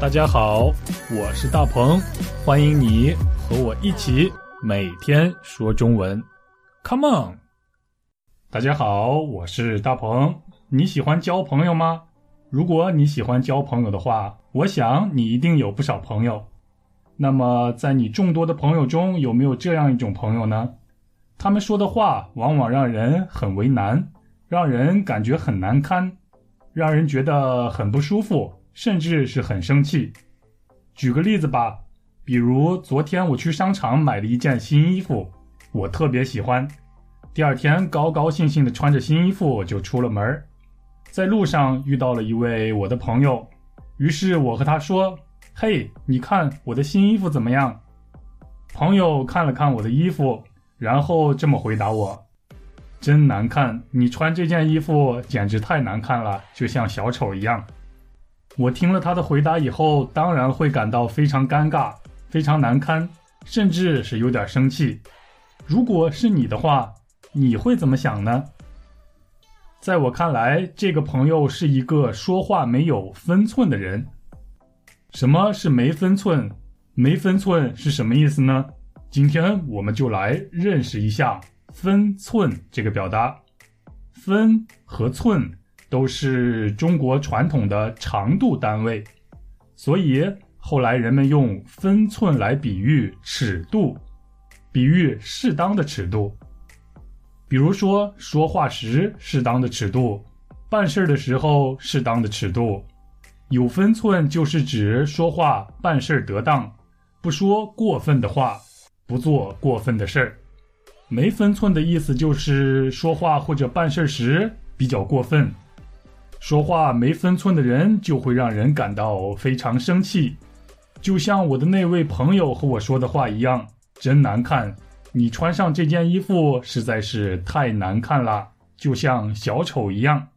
大家好，我是大鹏，欢迎你和我一起每天说中文，Come on！大家好，我是大鹏，你喜欢交朋友吗？如果你喜欢交朋友的话，我想你一定有不少朋友。那么，在你众多的朋友中，有没有这样一种朋友呢？他们说的话往往让人很为难，让人感觉很难堪，让人觉得很不舒服，甚至是很生气。举个例子吧，比如昨天我去商场买了一件新衣服，我特别喜欢。第二天高高兴兴的穿着新衣服就出了门，在路上遇到了一位我的朋友，于是我和他说：“嘿，你看我的新衣服怎么样？”朋友看了看我的衣服。然后这么回答我：“真难看，你穿这件衣服简直太难看了，就像小丑一样。”我听了他的回答以后，当然会感到非常尴尬、非常难堪，甚至是有点生气。如果是你的话，你会怎么想呢？在我看来，这个朋友是一个说话没有分寸的人。什么是没分寸？没分寸是什么意思呢？今天我们就来认识一下“分寸”这个表达。分和寸都是中国传统的长度单位，所以后来人们用分寸来比喻尺度，比喻适当的尺度。比如说，说话时适当的尺度，办事的时候适当的尺度。有分寸就是指说话办事得当，不说过分的话。不做过分的事儿，没分寸的意思就是说话或者办事时比较过分。说话没分寸的人就会让人感到非常生气，就像我的那位朋友和我说的话一样，真难看！你穿上这件衣服实在是太难看了，就像小丑一样。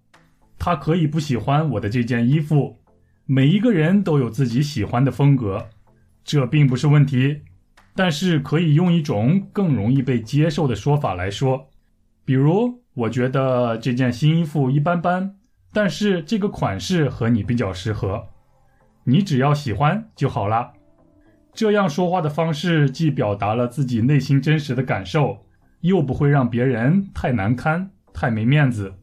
他可以不喜欢我的这件衣服，每一个人都有自己喜欢的风格，这并不是问题。但是可以用一种更容易被接受的说法来说，比如我觉得这件新衣服一般般，但是这个款式和你比较适合，你只要喜欢就好了。这样说话的方式既表达了自己内心真实的感受，又不会让别人太难堪、太没面子。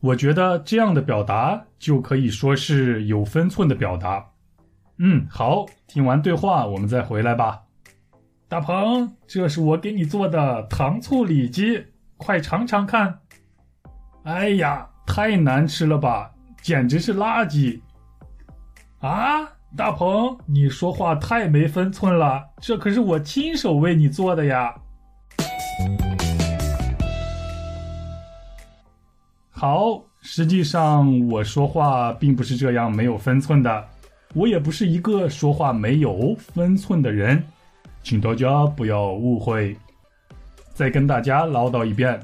我觉得这样的表达就可以说是有分寸的表达。嗯，好，听完对话，我们再回来吧。大鹏，这是我给你做的糖醋里脊，快尝尝看。哎呀，太难吃了吧，简直是垃圾！啊，大鹏，你说话太没分寸了，这可是我亲手为你做的呀。好，实际上我说话并不是这样没有分寸的，我也不是一个说话没有分寸的人。请大家不要误会。再跟大家唠叨一遍，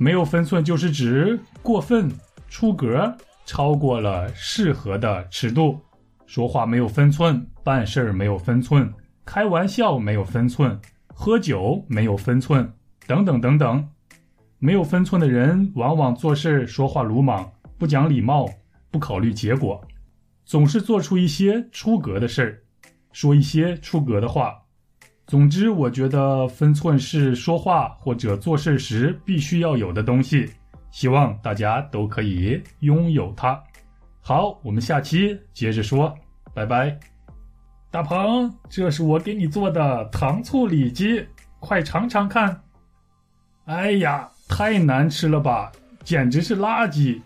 没有分寸就是指过分、出格、超过了适合的尺度，说话没有分寸，办事儿没有分寸，开玩笑没有分寸，喝酒没有分寸，等等等等。没有分寸的人往往做事说话鲁莽，不讲礼貌，不考虑结果，总是做出一些出格的事儿，说一些出格的话。总之，我觉得分寸是说话或者做事时必须要有的东西，希望大家都可以拥有它。好，我们下期接着说，拜拜。大鹏，这是我给你做的糖醋里脊，快尝尝看。哎呀，太难吃了吧，简直是垃圾！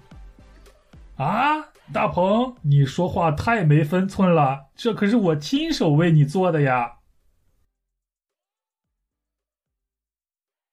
啊，大鹏，你说话太没分寸了，这可是我亲手为你做的呀。